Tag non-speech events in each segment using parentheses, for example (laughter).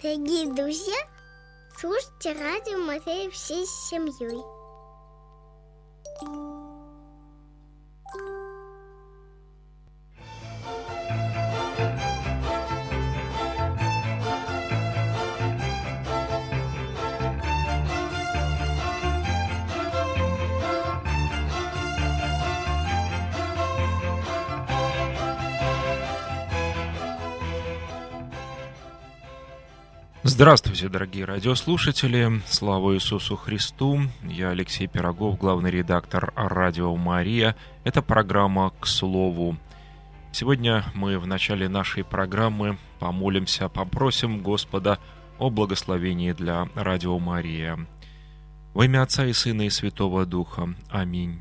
Дорогие друзья, слушайте радио Матвея всей семьей. Здравствуйте, дорогие радиослушатели! Слава Иисусу Христу! Я Алексей Пирогов, главный редактор «Радио Мария». Это программа «К слову». Сегодня мы в начале нашей программы помолимся, попросим Господа о благословении для «Радио Мария». Во имя Отца и Сына и Святого Духа. Аминь.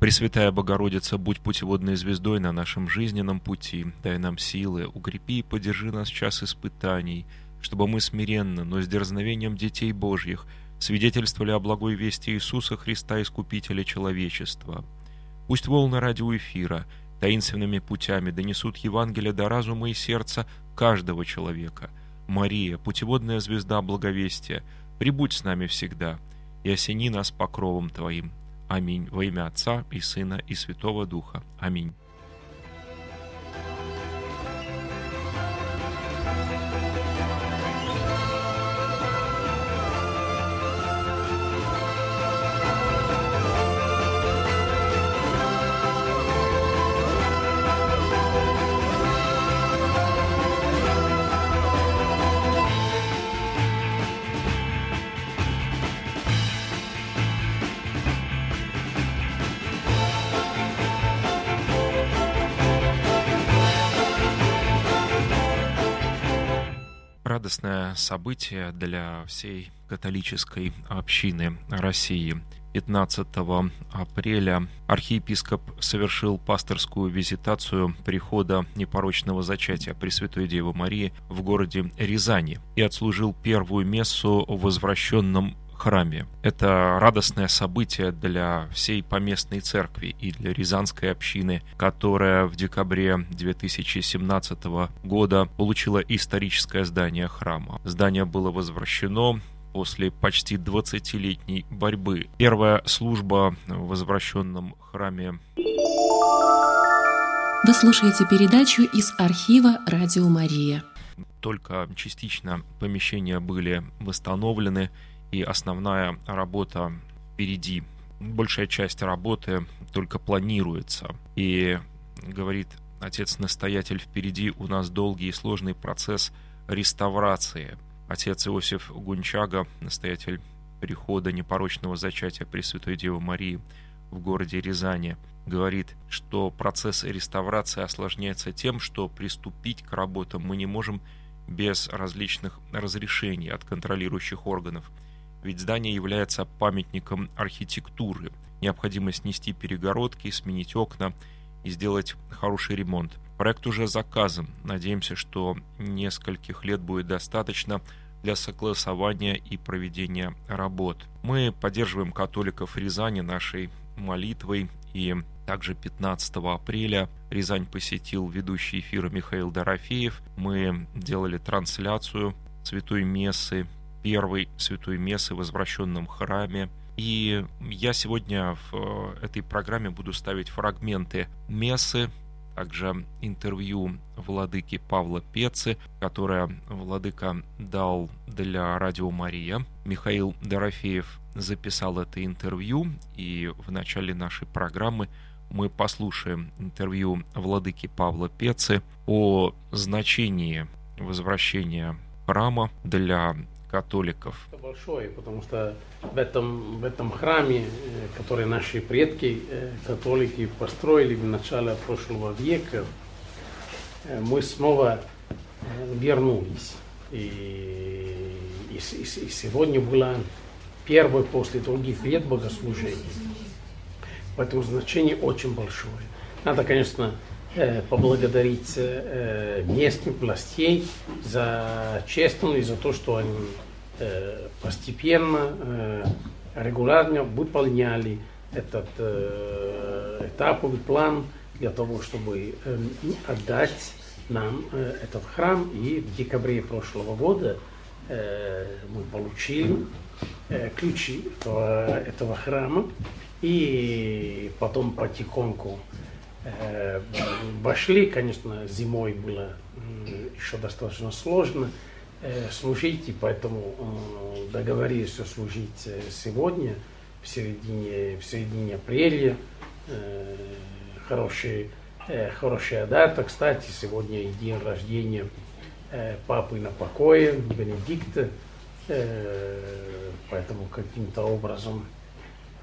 Пресвятая Богородица, будь путеводной звездой на нашем жизненном пути, дай нам силы, укрепи и поддержи нас в час испытаний – чтобы мы смиренно, но с дерзновением детей Божьих свидетельствовали о благой вести Иисуса Христа, Искупителя человечества. Пусть волны радиоэфира таинственными путями донесут Евангелие до разума и сердца каждого человека. Мария, путеводная звезда благовестия, прибудь с нами всегда и осени нас покровом Твоим. Аминь. Во имя Отца и Сына и Святого Духа. Аминь. Радостное событие для всей католической общины России. 15 апреля архиепископ совершил пасторскую визитацию прихода непорочного зачатия Пресвятой Девы Марии в городе Рязани и отслужил первую мессу в возвращенном храме. Это радостное событие для всей поместной церкви и для Рязанской общины, которая в декабре 2017 года получила историческое здание храма. Здание было возвращено после почти 20-летней борьбы. Первая служба в возвращенном храме вы слушаете передачу из архива «Радио Мария». Только частично помещения были восстановлены, и основная работа впереди. Большая часть работы только планируется. И говорит отец-настоятель, впереди у нас долгий и сложный процесс реставрации. Отец Иосиф Гунчага, настоятель прихода непорочного зачатия Пресвятой Девы Марии в городе Рязани, говорит, что процесс реставрации осложняется тем, что приступить к работам мы не можем без различных разрешений от контролирующих органов – ведь здание является памятником архитектуры. Необходимо снести перегородки, сменить окна и сделать хороший ремонт. Проект уже заказан. Надеемся, что нескольких лет будет достаточно для согласования и проведения работ. Мы поддерживаем католиков Рязани нашей молитвой и также 15 апреля Рязань посетил ведущий эфира Михаил Дорофеев. Мы делали трансляцию Святой Мессы первой святой мессы в возвращенном храме. И я сегодня в э, этой программе буду ставить фрагменты мессы, также интервью владыки Павла Пецы, которое владыка дал для Радио Мария. Михаил Дорофеев записал это интервью, и в начале нашей программы мы послушаем интервью владыки Павла Пецы о значении возвращения храма для католиков. Это большое, потому что в этом, в этом храме, э, который наши предки, э, католики, построили в начале прошлого века, э, мы снова вернулись. И, и, и сегодня было первое после других лет богослужений. Поэтому значение очень большое. Надо, конечно, поблагодарить местных властей за честность и за то, что они постепенно, э, регулярно выполняли этот э, этаповый план для того, чтобы отдать нам этот храм. И в декабре прошлого года мы получили ключи этого храма. И потом потихоньку вошли, конечно, зимой было еще достаточно сложно служить, и поэтому договорились служить сегодня, в середине, в середине апреля. Хороший, хорошая дата, кстати, сегодня и день рождения папы на покое, Бенедикта, поэтому каким-то образом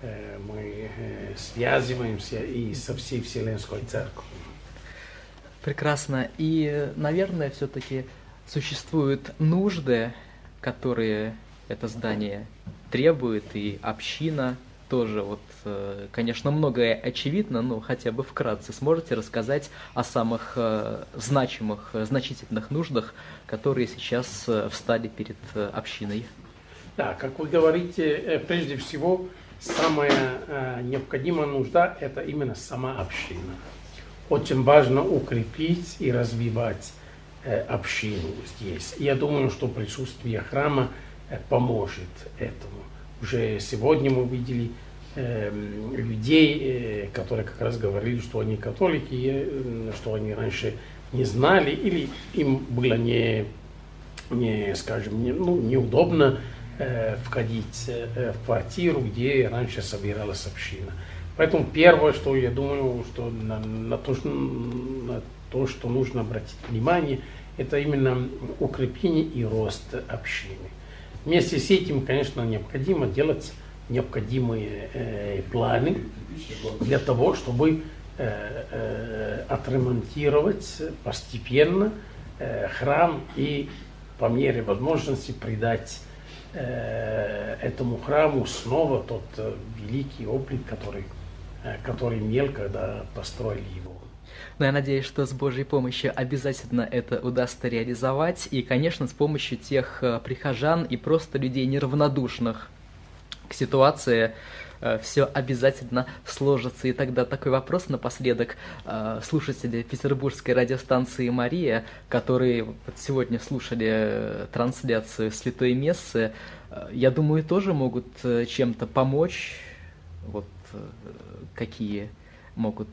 мы связываемся и со всей Вселенской Церковью. Прекрасно. И, наверное, все-таки существуют нужды, которые это здание требует, и община тоже. Вот, э, конечно, многое очевидно, но хотя бы вкратце сможете рассказать о самых э, значимых, значительных нуждах, которые сейчас э, встали перед общиной? Да, как вы говорите, прежде всего, самая необходимая нужда – это именно сама община. Очень важно укрепить и развивать общину здесь. Я думаю, что присутствие храма поможет этому. Уже сегодня мы видели э, людей, э, которые как раз говорили, что они католики, э, что они раньше не знали, или им было не, не скажем, не, ну, неудобно э, входить э, в квартиру, где раньше собиралась община. Поэтому первое, что я думаю, что на, на, то, на то, что нужно обратить внимание, это именно укрепление и рост общины. Вместе с этим, конечно, необходимо делать необходимые э, планы для того, чтобы э, э, отремонтировать постепенно э, храм и по мере возможности придать э, этому храму снова тот э, великий облик, который, э, который имел, когда построили его. Но я надеюсь, что с Божьей помощью обязательно это удастся реализовать. И, конечно, с помощью тех э, прихожан и просто людей неравнодушных к ситуации э, все обязательно сложится. И тогда такой вопрос напоследок. Э, слушатели петербургской радиостанции «Мария», которые вот сегодня слушали трансляцию Святой Мессы, я думаю, тоже могут чем-то помочь. Вот какие могут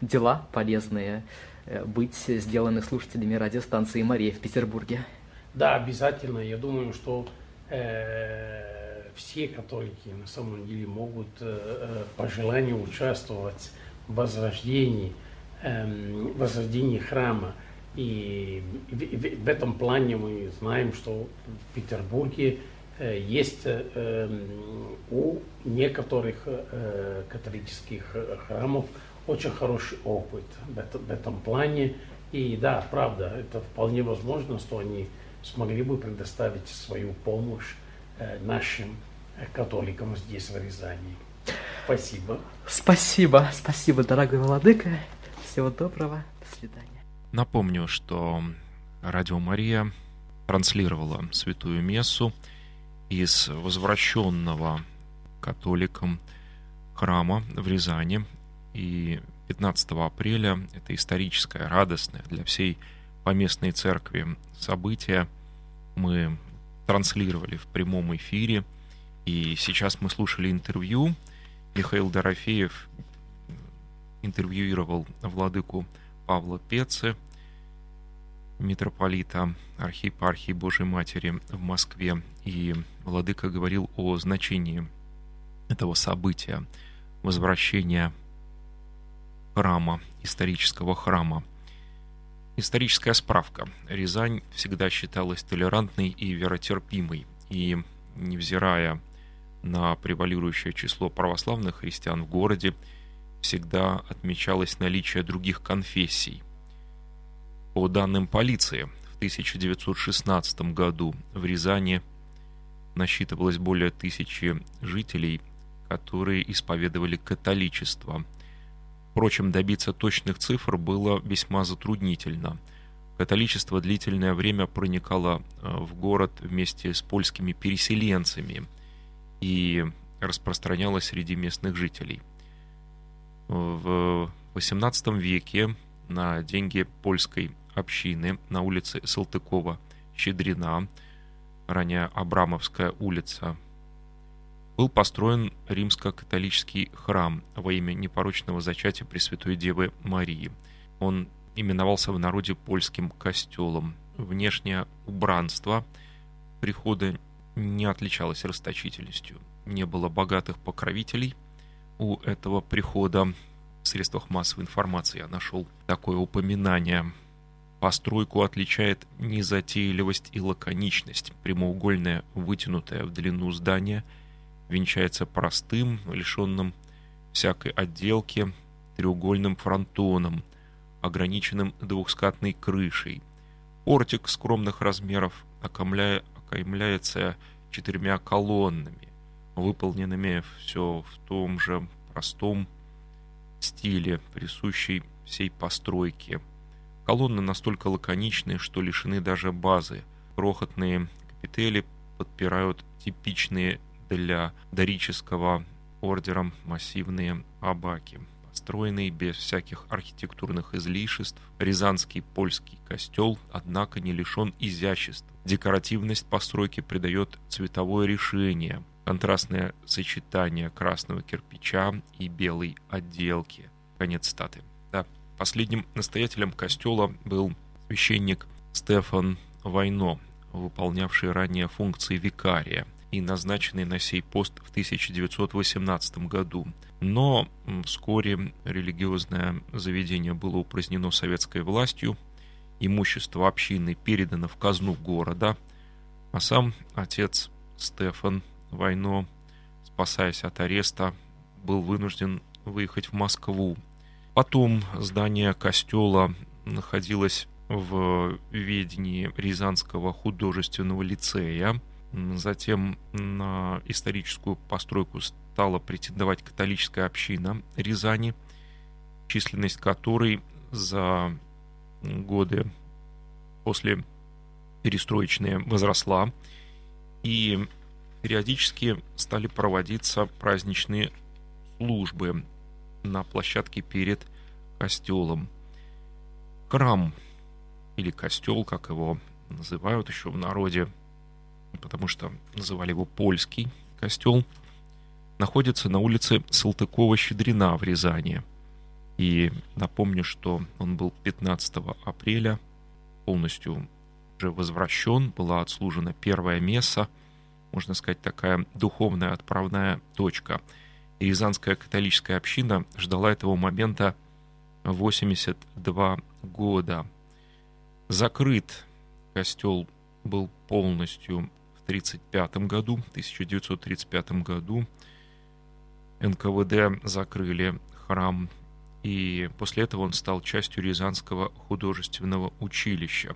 дела полезные э, быть сделаны слушателями радиостанции «Мария» в Петербурге? Да, обязательно. Я думаю, что э, все католики на самом деле могут э, э по желанию участвовать в возрождении, э, возрождении храма. И в, в, в этом плане мы знаем, что в Петербурге э, есть э, у некоторых э, католических храмов очень хороший опыт в этом, в этом плане. И да, правда, это вполне возможно, что они смогли бы предоставить свою помощь э, нашим э, католикам здесь, в Рязани. Спасибо. Спасибо, спасибо, дорогой Владыка. Всего доброго, до свидания. Напомню, что Радио Мария транслировала Святую Мессу из возвращенного католикам храма в Рязани и 15 апреля это историческое, радостное для всей поместной церкви событие мы транслировали в прямом эфире. И сейчас мы слушали интервью. Михаил Дорофеев интервьюировал владыку Павла Пеце, митрополита архиепархии Божьей Матери в Москве. И владыка говорил о значении этого события, возвращения храма, исторического храма. Историческая справка. Рязань всегда считалась толерантной и веротерпимой, и, невзирая на превалирующее число православных христиан в городе, всегда отмечалось наличие других конфессий. По данным полиции, в 1916 году в Рязани насчитывалось более тысячи жителей, которые исповедовали католичество – Впрочем, добиться точных цифр было весьма затруднительно. Католичество длительное время проникало э, в город вместе с польскими переселенцами и распространялось среди местных жителей. В XVIII веке на деньги польской общины на улице Салтыкова-Щедрина ранее Абрамовская улица, был построен римско-католический храм во имя непорочного зачатия Пресвятой Девы Марии. Он именовался в народе польским костелом. Внешнее убранство прихода не отличалось расточительностью. Не было богатых покровителей у этого прихода. В средствах массовой информации я нашел такое упоминание. Постройку отличает незатейливость и лаконичность. Прямоугольное, вытянутое в длину здание венчается простым, лишенным всякой отделки, треугольным фронтоном, ограниченным двухскатной крышей. Портик скромных размеров окаймляется четырьмя колоннами, выполненными все в том же простом стиле, присущей всей постройке. Колонны настолько лаконичны, что лишены даже базы. Крохотные капители подпирают типичные для дорического ордера массивные абаки. Построенный без всяких архитектурных излишеств, Рязанский польский костел, однако, не лишен изяществ. Декоративность постройки придает цветовое решение, контрастное сочетание красного кирпича и белой отделки. Конец статы. Да, последним настоятелем костела был священник Стефан Вайно, выполнявший ранее функции викария и назначенный на сей пост в 1918 году. Но вскоре религиозное заведение было упразднено советской властью, имущество общины передано в казну города, а сам отец Стефан Войно, спасаясь от ареста, был вынужден выехать в Москву. Потом здание костела находилось в ведении Рязанского художественного лицея. Затем на историческую постройку стала претендовать католическая община Рязани, численность которой за годы после перестроечные возросла, и периодически стали проводиться праздничные службы на площадке перед костелом. Храм или костел, как его называют еще в народе, потому что называли его польский костел, находится на улице Салтыкова-Щедрина в Рязани. И напомню, что он был 15 апреля полностью уже возвращен, была отслужена первая месса, можно сказать, такая духовная отправная точка. И Рязанская католическая община ждала этого момента 82 года. Закрыт костел был полностью 1935 году, 1935 году НКВД закрыли храм, и после этого он стал частью Рязанского художественного училища.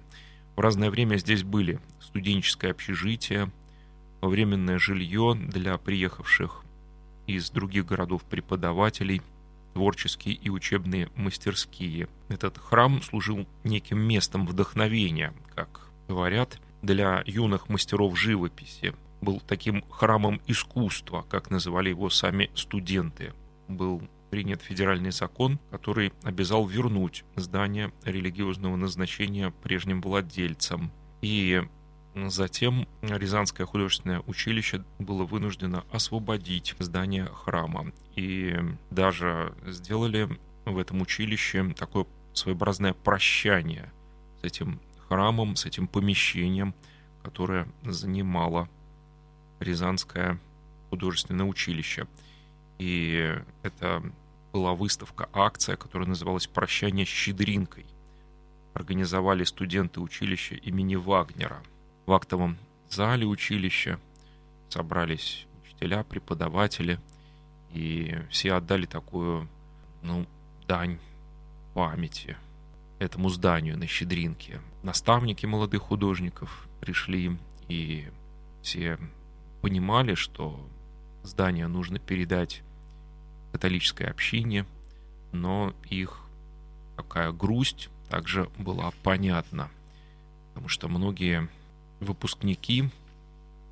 В разное время здесь были студенческое общежитие, временное жилье для приехавших из других городов преподавателей, творческие и учебные мастерские. Этот храм служил неким местом вдохновения, как говорят, для юных мастеров живописи. Был таким храмом искусства, как называли его сами студенты. Был принят федеральный закон, который обязал вернуть здание религиозного назначения прежним владельцам. И затем Рязанское художественное училище было вынуждено освободить здание храма. И даже сделали в этом училище такое своеобразное прощание с этим храмом, с этим помещением, которое занимало Рязанское художественное училище. И это была выставка, акция, которая называлась «Прощание с щедринкой». Организовали студенты училища имени Вагнера. В актовом зале училища собрались учителя, преподаватели, и все отдали такую, ну, дань памяти этому зданию на Щедринке. Наставники молодых художников пришли, и все понимали, что здание нужно передать католической общине, но их такая грусть также была понятна, потому что многие выпускники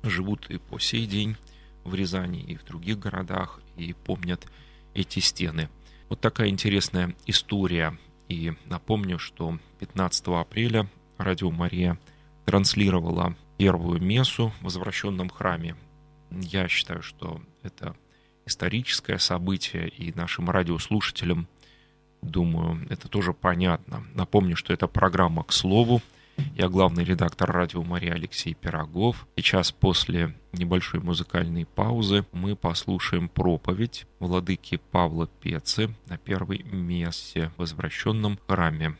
живут и по сей день в Рязани и в других городах и помнят эти стены. Вот такая интересная история и напомню, что 15 апреля Радио Мария транслировала первую мессу в возвращенном храме. Я считаю, что это историческое событие, и нашим радиослушателям, думаю, это тоже понятно. Напомню, что это программа «К слову», я главный редактор радио Мария Алексей Пирогов. Сейчас после небольшой музыкальной паузы мы послушаем проповедь владыки Павла Пецы на первой мессе в возвращенном храме.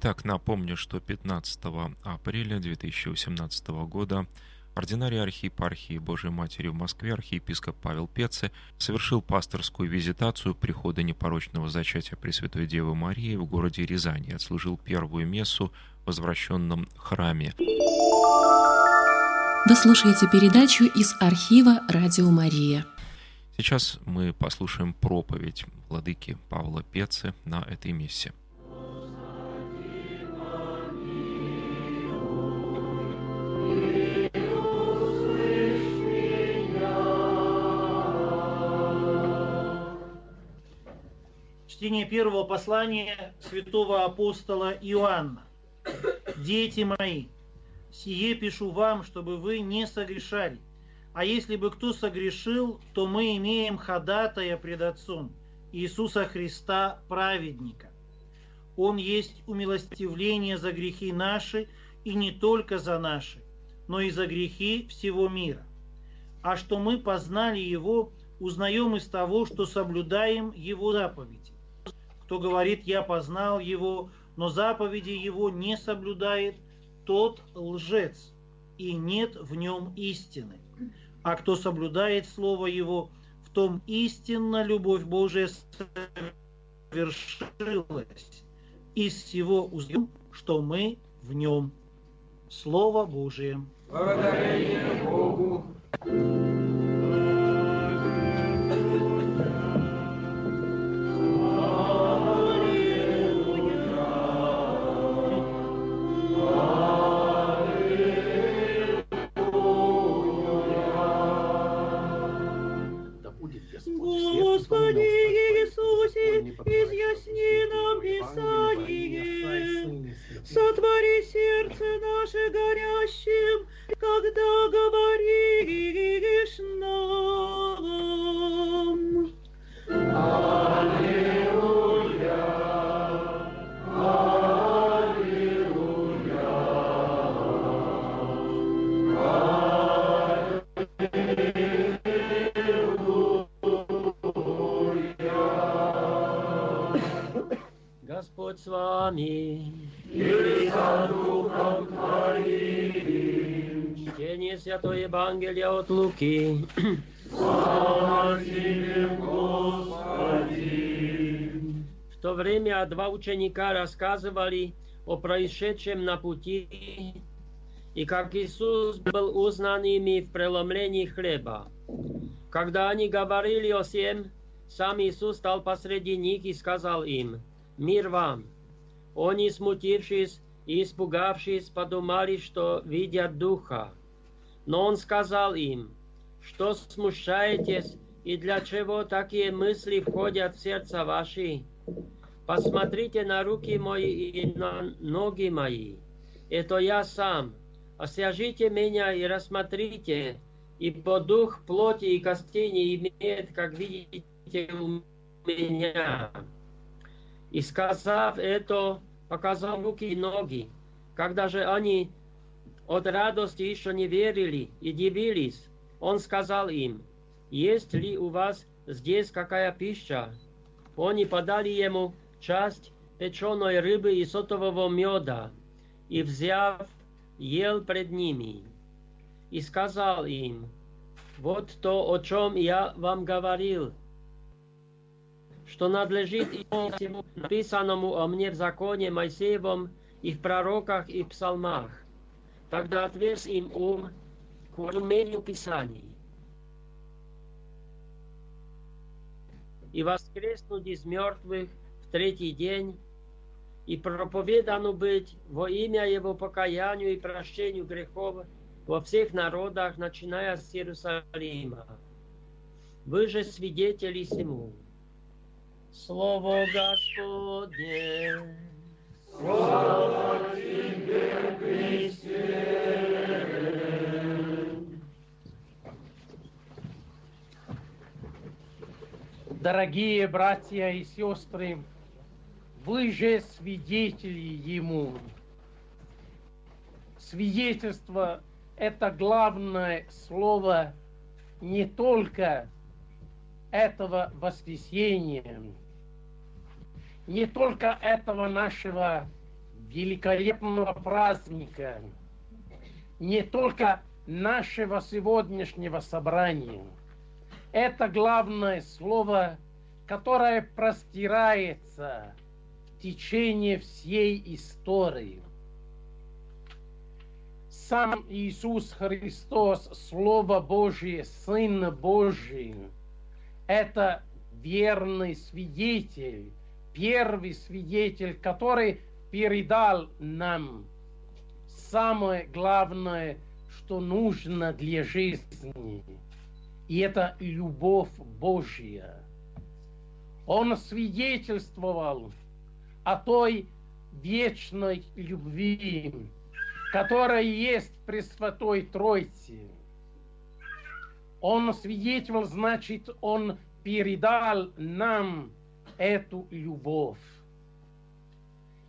Итак, напомню, что 15 апреля 2018 года ординарий архиепархии Божией Матери в Москве архиепископ Павел Пеце совершил пасторскую визитацию прихода непорочного зачатия Пресвятой Девы Марии в городе Рязани и отслужил первую мессу в возвращенном храме. Вы слушаете передачу из архива «Радио Мария». Сейчас мы послушаем проповедь владыки Павла Пецы на этой мессе. Чтение первого послания святого апостола Иоанна. Дети мои, сие пишу вам, чтобы вы не согрешали. А если бы кто согрешил, то мы имеем ходатая пред Отцом, Иисуса Христа, праведника. Он есть умилостивление за грехи наши, и не только за наши, но и за грехи всего мира. А что мы познали Его, узнаем из того, что соблюдаем Его заповеди. Кто говорит, я познал Его, но заповеди Его не соблюдает, тот лжец, и нет в нем истины. А кто соблюдает Слово Его, в том истинно любовь Божия совершилась. Из всего узнаем, что мы в нем. Слово Божие. Благодарение Богу. Евангелия от Луки. Слава тебе, Господи! В то время два ученика рассказывали о происшедшем на пути и как Иисус был узнан ими в преломлении хлеба. Когда они говорили о сем, сам Иисус стал посреди них и сказал им, «Мир вам!» Они, смутившись и испугавшись, подумали, что видят Духа. Но он сказал им, что смущаетесь и для чего такие мысли входят в сердце ваши? Посмотрите на руки мои и на ноги мои. Это я сам. Освяжите меня и рассмотрите, и по дух плоти и костей не имеет, как видите у меня. И сказав это, показал руки и ноги. Когда же они от радости еще не верили и дивились. Он сказал им, есть ли у вас здесь какая пища? Они подали ему часть печеной рыбы и сотового меда, и, взяв, ел пред ними. И сказал им, вот то, о чем я вам говорил, что надлежит всему написанному о мне в законе Моисеевом и в пророках и псалмах Тогда отверз им ум к умению Писаний. И воскреснуть из мертвых в третий день, и проповедану быть во имя Его покаянию и прощению грехов во всех народах, начиная с Иерусалима. Вы же свидетели всему. Слово Господне. Слава Тебе, Христе! Дорогие братья и сестры, вы же свидетели Ему. Свидетельство – это главное слово не только этого воскресения, не только этого нашего великолепного праздника, не только нашего сегодняшнего собрания. Это главное слово, которое простирается в течение всей истории. Сам Иисус Христос, Слово Божие, Сын Божий, это верный свидетель первый свидетель, который передал нам самое главное, что нужно для жизни. И это любовь Божья. Он свидетельствовал о той вечной любви, которая есть в Пресвятой Тройце. Он свидетельствовал, значит, он передал нам эту любовь.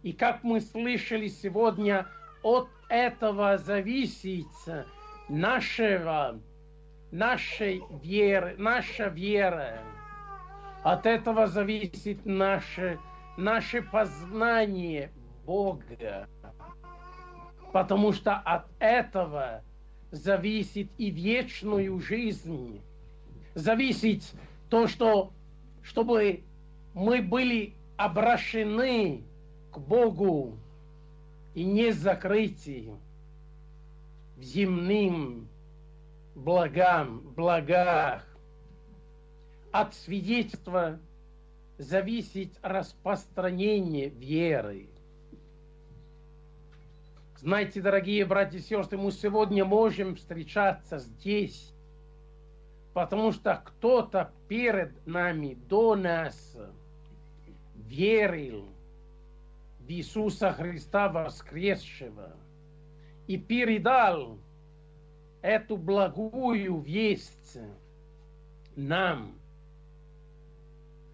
И как мы слышали сегодня, от этого зависит нашего нашей веры, наша вера. От этого зависит наше, наше познание Бога. Потому что от этого зависит и вечную жизнь. Зависит то, что чтобы мы были обращены к Богу и не закрыты в земным благам, благах. От свидетельства зависит распространение веры. Знаете, дорогие братья и сестры, мы сегодня можем встречаться здесь, потому что кто-то перед нами, до нас, верил в Иисуса Христа воскресшего и передал эту благую весть нам.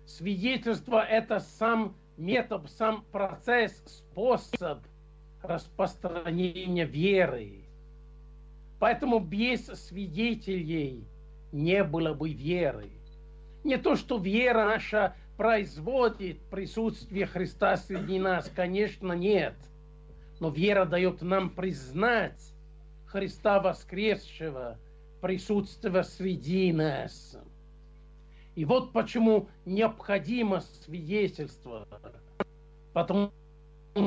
Свидетельство – это сам метод, сам процесс, способ распространения веры. Поэтому без свидетелей не было бы веры. Не то, что вера наша производит присутствие Христа среди нас, конечно, нет. Но вера дает нам признать Христа воскресшего, присутствие среди нас. И вот почему необходимо свидетельство. Потому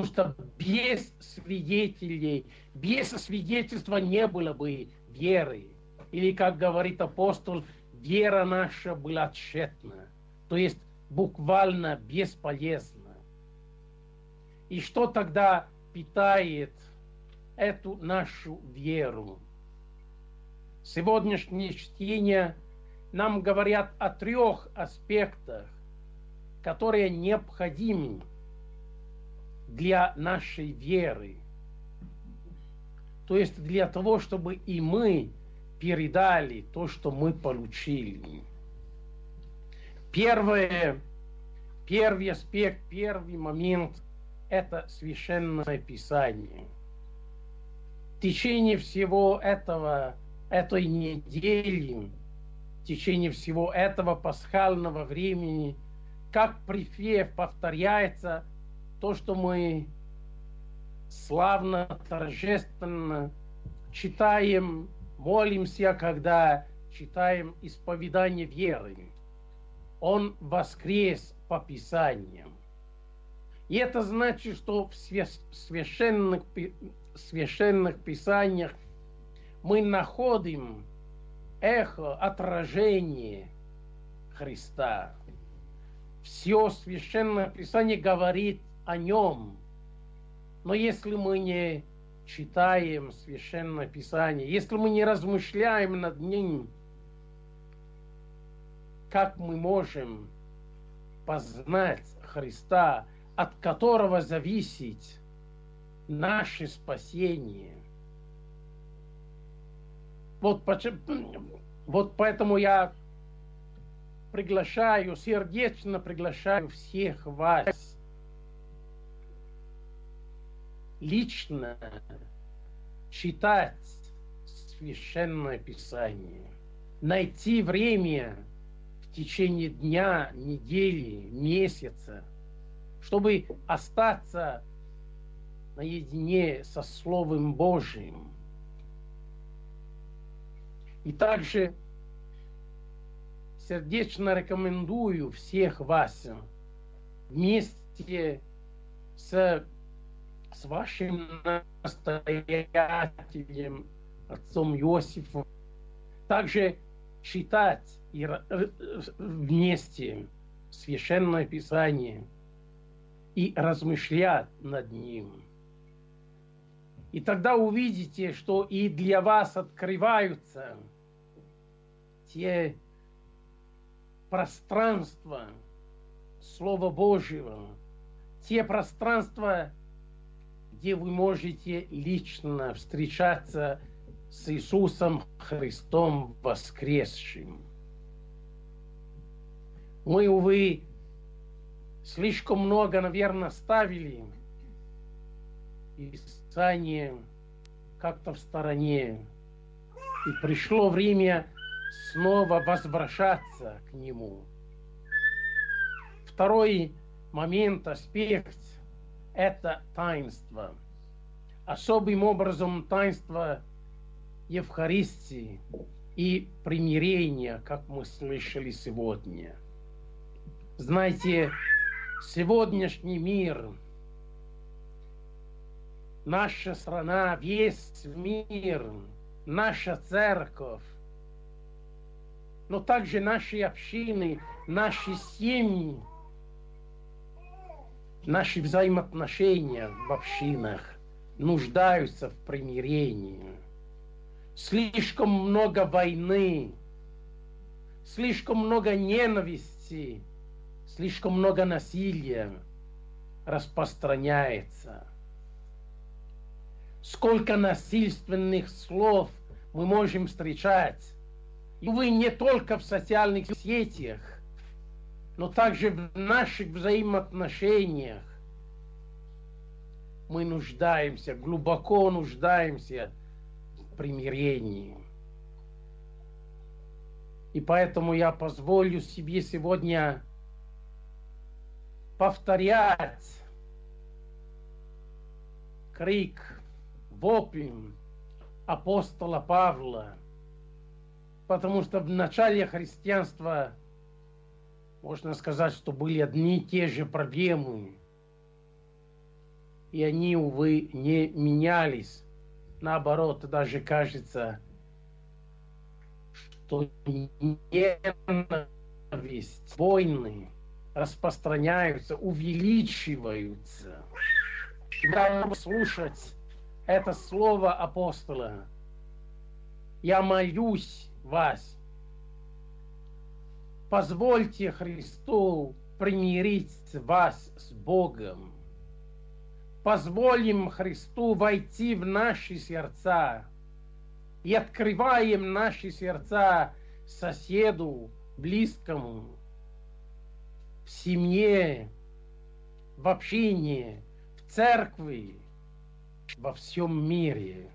что без свидетелей, без свидетельства не было бы веры. Или, как говорит апостол, вера наша была тщетна. То есть буквально бесполезна. И что тогда питает эту нашу веру. Сегодняшние чтения нам говорят о трех аспектах, которые необходимы для нашей веры. То есть для того, чтобы и мы передали то, что мы получили. Первое, первый аспект, первый момент – это священное писание – в течение всего этого, этой недели, в течение всего этого пасхального времени, как припев повторяется то, что мы славно, торжественно читаем, молимся, когда читаем исповедание веры. Он воскрес по Писаниям. И это значит, что в священных священных писаниях мы находим эхо, отражение Христа. Все священное писание говорит о нем. Но если мы не читаем священное писание, если мы не размышляем над ним, как мы можем познать Христа, от которого зависит наше спасение. Вот, вот поэтому я приглашаю, сердечно приглашаю всех вас лично читать Священное Писание, найти время в течение дня, недели, месяца, чтобы остаться наедине со Словом Божьим. И также сердечно рекомендую всех вас вместе с, с вашим настоятелем, отцом Иосифом, также читать и вместе Священное Писание и размышлять над ним – и тогда увидите, что и для вас открываются те пространства Слова Божьего, те пространства, где вы можете лично встречаться с Иисусом Христом воскресшим. Мы, увы, слишком много, наверное, ставили Писание как-то в стороне. И пришло время снова возвращаться к Нему. Второй момент, аспект – это таинство. Особым образом таинство Евхаристии и примирения, как мы слышали сегодня. Знаете, сегодняшний мир, наша страна, весь мир, наша церковь, но также наши общины, наши семьи, наши взаимоотношения в общинах нуждаются в примирении. Слишком много войны, слишком много ненависти, слишком много насилия распространяется. Сколько насильственных слов мы можем встречать. И вы не только в социальных сетях, но также в наших взаимоотношениях. Мы нуждаемся, глубоко нуждаемся в примирении. И поэтому я позволю себе сегодня повторять крик, вопль апостола Павла, потому что в начале христианства можно сказать, что были одни и те же проблемы, и они, увы, не менялись. Наоборот, даже кажется, что ненависть, войны – распространяются, увеличиваются. Когда слушать это слово апостола, я молюсь вас, позвольте Христу примирить вас с Богом. Позволим Христу войти в наши сердца и открываем наши сердца соседу, близкому, в семье, в общине, в церкви, во всем мире.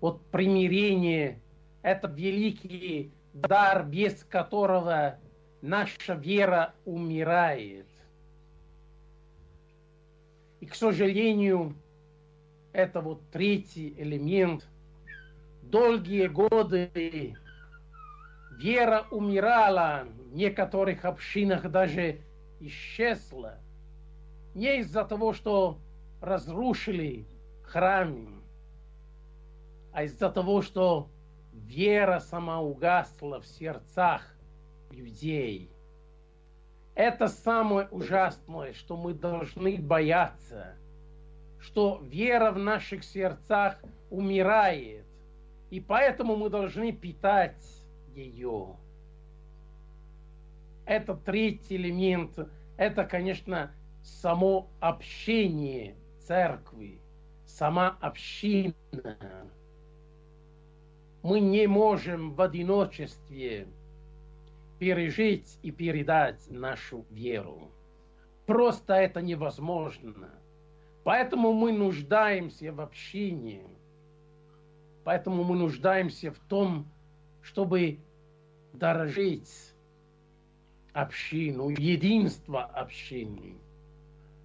Вот примирение – это великий дар, без которого наша вера умирает. И, к сожалению, это вот третий элемент. Долгие годы вера умирала, в некоторых общинах даже исчезла. Не из-за того, что разрушили храм, а из-за того, что вера сама угасла в сердцах людей. Это самое ужасное, что мы должны бояться, что вера в наших сердцах умирает, и поэтому мы должны питать ее. Это третий элемент, это, конечно, само общение церкви, сама община. Мы не можем в одиночестве пережить и передать нашу веру. Просто это невозможно. Поэтому мы нуждаемся в общине. Поэтому мы нуждаемся в том, чтобы дорожить общину, единство общины.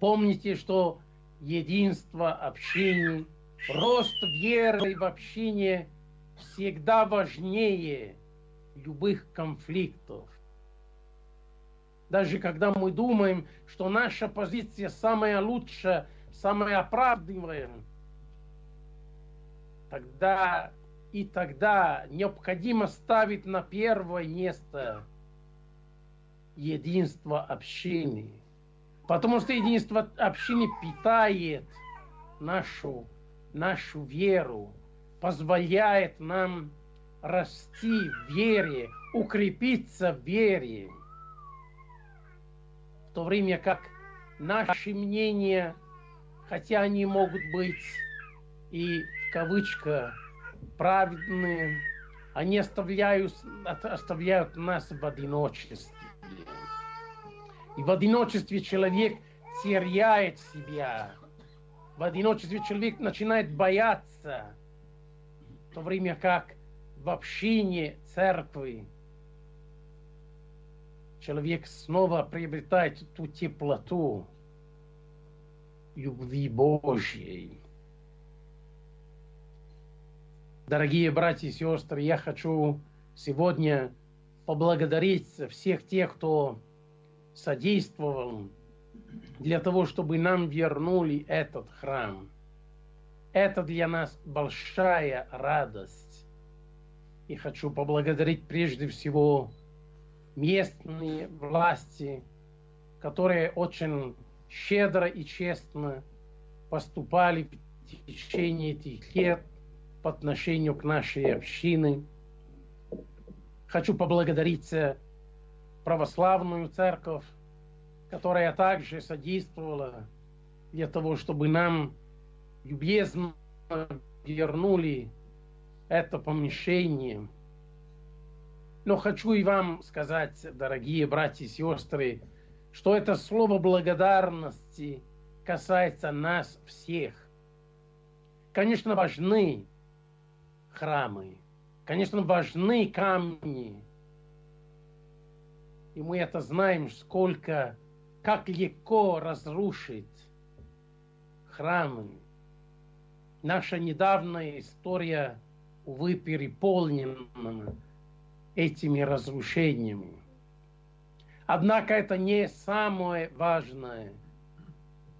Помните, что единство общины, рост веры в общине всегда важнее любых конфликтов. Даже когда мы думаем, что наша позиция самая лучшая, самая оправдываемая, тогда и тогда необходимо ставить на первое место единство общины. Потому что единство общины питает нашу, нашу веру, позволяет нам расти в вере, укрепиться в вере. В то время как наши мнения, хотя они могут быть и в кавычках праведные, они оставляют, оставляют нас в одиночестве. И в одиночестве человек теряет себя. В одиночестве человек начинает бояться, в то время как в общине церкви человек снова приобретает ту теплоту любви Божьей. Дорогие братья и сестры, я хочу сегодня поблагодарить всех тех, кто содействовал для того, чтобы нам вернули этот храм. Это для нас большая радость. И хочу поблагодарить прежде всего местные власти, которые очень щедро и честно поступали в течение этих лет по отношению к нашей общине. Хочу поблагодарить православную церковь, которая также содействовала для того, чтобы нам любезно вернули это помещение. Но хочу и вам сказать, дорогие братья и сестры, что это слово благодарности касается нас всех. Конечно, важны храмы, конечно, важны камни. И мы это знаем, сколько, как легко разрушить храмы. Наша недавняя история, увы, переполнена этими разрушениями. Однако это не самое важное,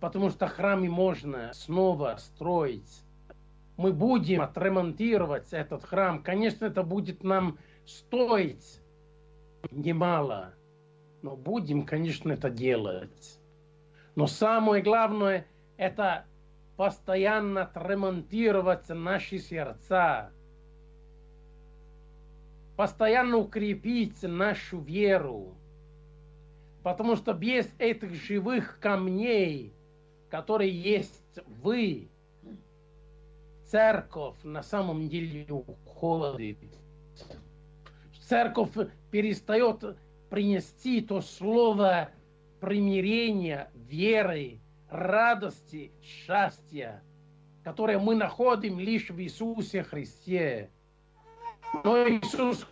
потому что храмы можно снова строить. Мы будем отремонтировать этот храм. Конечно, это будет нам стоить немало, но будем, конечно, это делать. Но самое главное – это постоянно отремонтировать наши сердца, постоянно укрепить нашу веру. Потому что без этих живых камней, которые есть вы, церковь на самом деле уходит. Церковь перестает принести то слово примирения, веры, радости, счастья, которое мы находим лишь в Иисусе Христе. Но Иисус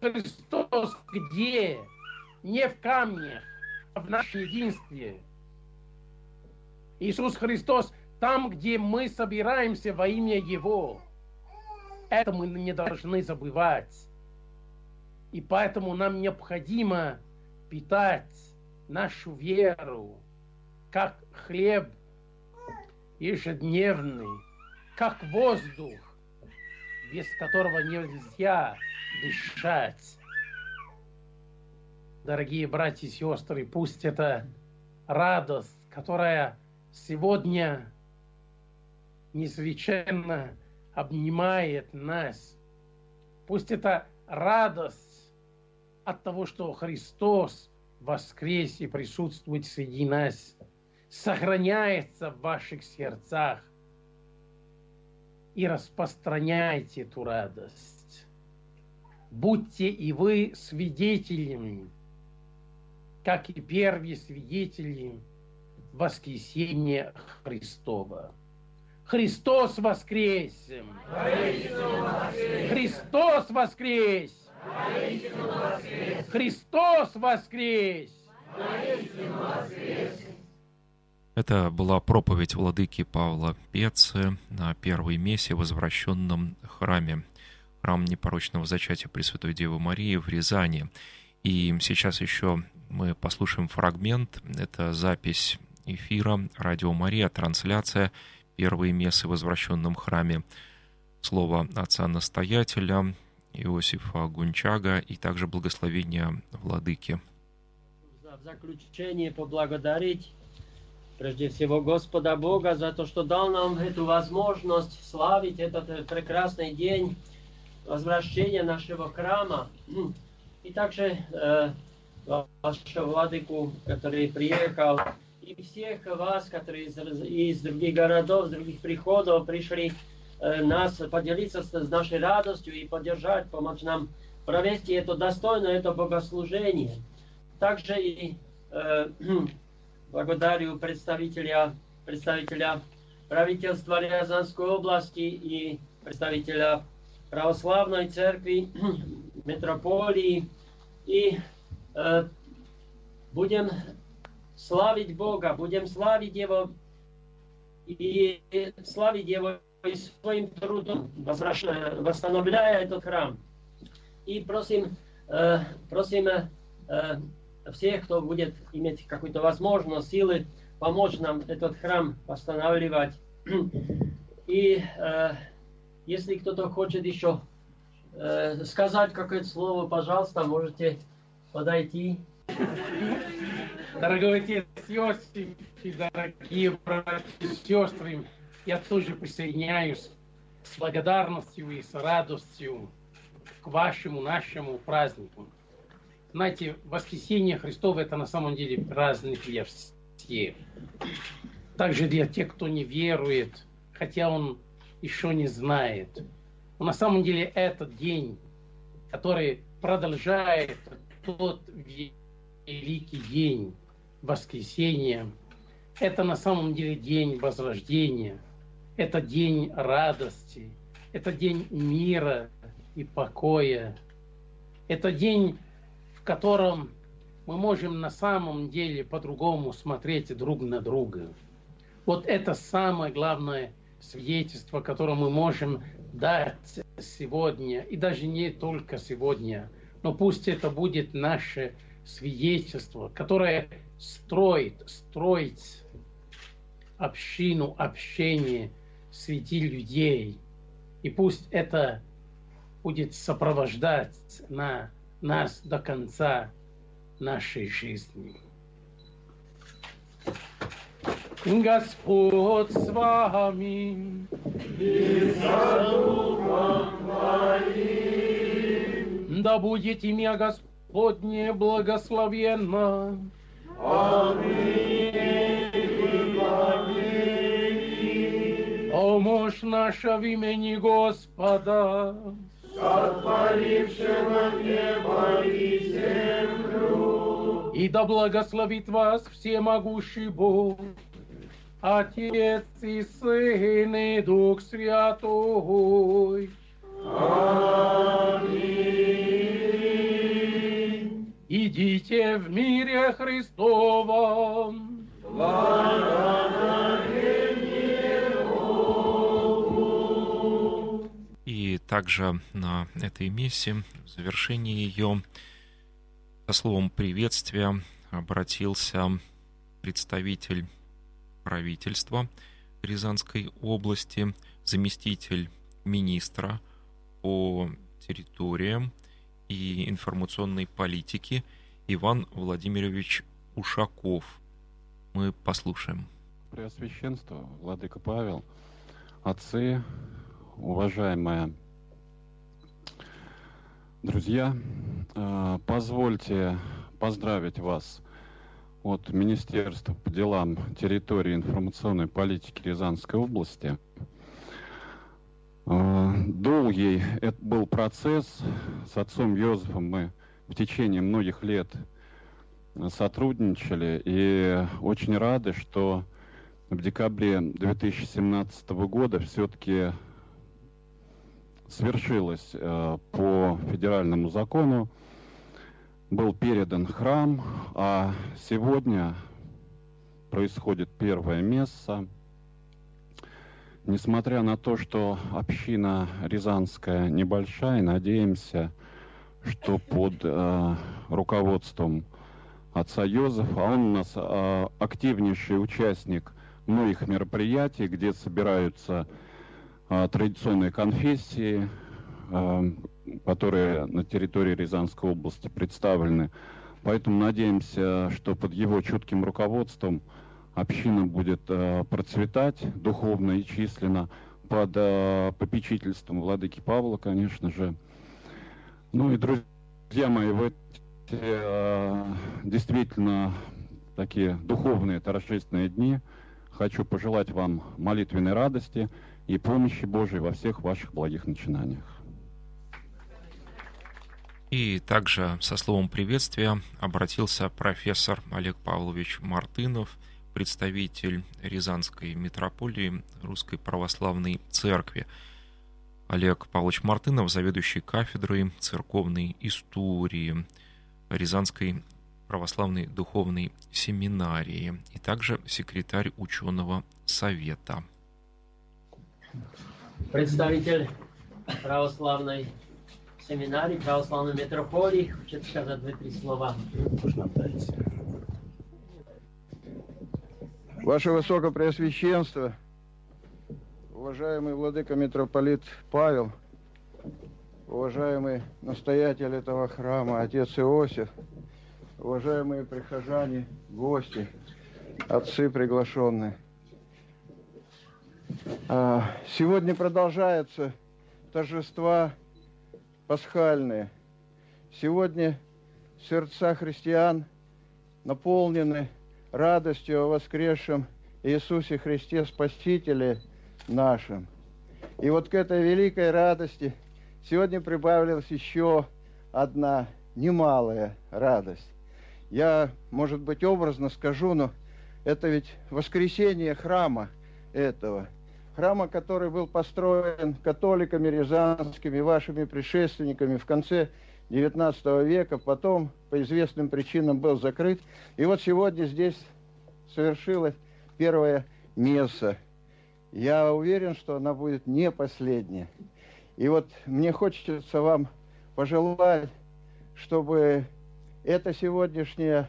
Христос где? Не в камнях, а в нашем единстве. Иисус Христос там, где мы собираемся во имя Его. Это мы не должны забывать. И поэтому нам необходимо питать нашу веру, как хлеб ежедневный, как воздух, без которого нельзя дышать. Дорогие братья и сестры, пусть это радость, которая сегодня незвычайно обнимает нас. Пусть это радость от того, что Христос воскрес и присутствует среди нас, сохраняется в ваших сердцах и распространяйте эту радость. Будьте и вы свидетелями, как и первые свидетели воскресения Христова. Христос воскрес! Христос воскрес! Христос воскрес! Это была проповедь владыки Павла Пецы на первой мессе в возвращенном храме, храм непорочного зачатия Пресвятой Девы Марии в Рязани. И сейчас еще мы послушаем фрагмент. Это запись эфира «Радио Мария», трансляция первой мессы в возвращенном храме. Слово отца-настоятеля Иосифа Гунчага и также благословение владыки. В заключение поблагодарить прежде всего Господа Бога за то, что дал нам эту возможность славить этот прекрасный день возвращения нашего храма. И также э, вашего владыку, который приехал, и всех вас, которые из, из других городов, из других приходов пришли э, нас поделиться с, с нашей радостью и поддержать, помочь нам провести это достойно, это богослужение. Также и э, (clears throat) благодарю представителя, представителя правительства Рязанской области и представителя православной церкви, (clears throat) метрополии. И э, будем славить Бога, будем славить Его и славить Его и своим трудом, восстановляя этот храм. И просим, э, просим э, всех, кто будет иметь какую-то возможность, силы, помочь нам этот храм восстанавливать. И э, если кто-то хочет еще э, сказать какое-то слово, пожалуйста, можете подойти. Дорогой отец Иосиф и дорогие братья и сестры, я тоже присоединяюсь с благодарностью и с радостью к вашему, нашему празднику. Знаете, воскресение Христово – это на самом деле праздник для всех. Также для тех, кто не верует, хотя он еще не знает. Но на самом деле этот день, который продолжает тот великий день воскресения, это на самом деле день возрождения, это день радости, это день мира и покоя, это день, в котором мы можем на самом деле по-другому смотреть друг на друга. Вот это самое главное свидетельство, которое мы можем дать сегодня, и даже не только сегодня, но пусть это будет наше свидетельство, которое строит, строит общину, общение среди людей. И пусть это будет сопровождать на нас до конца нашей жизни. Господь с вами. И с Духом Твоим. Да будет имя Господне благословенно. Аминь. О мощь наша в имени Господа, сотворившего небо и землю. И да благословит вас всемогущий Бог, Отец и Сын и Дух Святой. Аминь. Идите в мире Христовом. И также на этой мессе, в завершении ее, со словом приветствия обратился представитель правительства Рязанской области, заместитель министра по территориям и информационной политике Иван Владимирович Ушаков. Мы послушаем. Преосвященство, Владыка Павел, отцы, уважаемые друзья, э, позвольте поздравить вас от Министерства по делам территории информационной политики Рязанской области. Э, долгий это был процесс. С отцом Йозефом мы в течение многих лет сотрудничали и очень рады, что в декабре 2017 года все-таки свершилось э, по федеральному закону был передан храм, а сегодня происходит первое место. Несмотря на то, что община Рязанская небольшая, надеемся, что под э, руководством отца Йозефа, он у нас э, активнейший участник многих мероприятий, где собираются традиционные конфессии, э, которые на территории Рязанской области представлены. Поэтому надеемся, что под его чутким руководством община будет э, процветать духовно и численно под попечительством владыки Павла, конечно же. Ну и, друзья мои, в эти действительно такие духовные торжественные дни хочу пожелать вам молитвенной радости и помощи Божией во всех ваших благих начинаниях. И также со словом приветствия обратился профессор Олег Павлович Мартынов, представитель Рязанской митрополии Русской Православной Церкви. Олег Павлович Мартынов, заведующий кафедрой церковной истории Рязанской православной духовной семинарии и также секретарь ученого совета. Представитель православной семинарии, православной метрополии, хочет сказать две-три слова. Ваше Высокопреосвященство, уважаемый владыка митрополит Павел, уважаемый настоятель этого храма, отец Иосиф, уважаемые прихожане, гости, отцы приглашенные. А, сегодня продолжаются торжества пасхальные. Сегодня сердца христиан наполнены радостью о воскресшем Иисусе Христе Спасителе нашим. И вот к этой великой радости сегодня прибавилась еще одна немалая радость. Я, может быть, образно скажу, но это ведь воскресение храма этого. Храма, который был построен католиками рязанскими, вашими предшественниками в конце XIX века, потом по известным причинам был закрыт. И вот сегодня здесь совершилась первая месса. Я уверен, что она будет не последняя. И вот мне хочется вам пожелать, чтобы эта сегодняшняя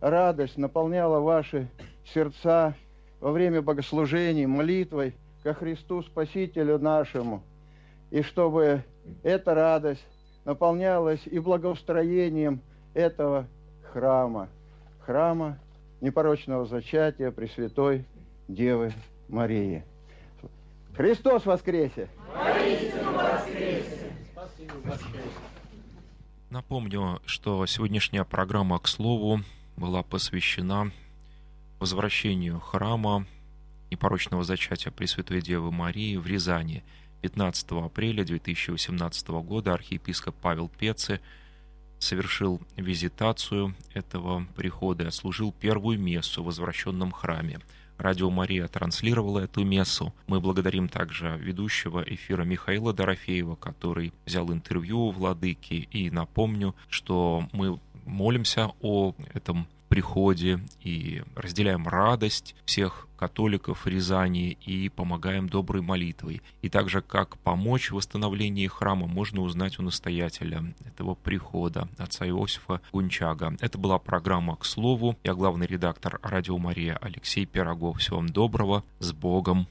радость наполняла ваши сердца во время богослужений, молитвой ко Христу Спасителю нашему. И чтобы эта радость наполнялась и благоустроением этого храма, храма непорочного зачатия Пресвятой Девы Марии. Христос воскресе! Напомню, что сегодняшняя программа «К слову» была посвящена возвращению храма непорочного зачатия Пресвятой Девы Марии в Рязани – 15 апреля 2018 года архиепископ Павел Пеце совершил визитацию этого прихода и отслужил первую мессу в возвращенном храме. Радио Мария транслировала эту мессу. Мы благодарим также ведущего эфира Михаила Дорофеева, который взял интервью у владыки. И напомню, что мы молимся о этом приходе и разделяем радость всех католиков Рязани и помогаем доброй молитвой. И также как помочь в восстановлении храма можно узнать у настоятеля этого прихода, отца Иосифа Гунчага. Это была программа «К слову». Я главный редактор «Радио Мария» Алексей Пирогов. Всего вам доброго. С Богом.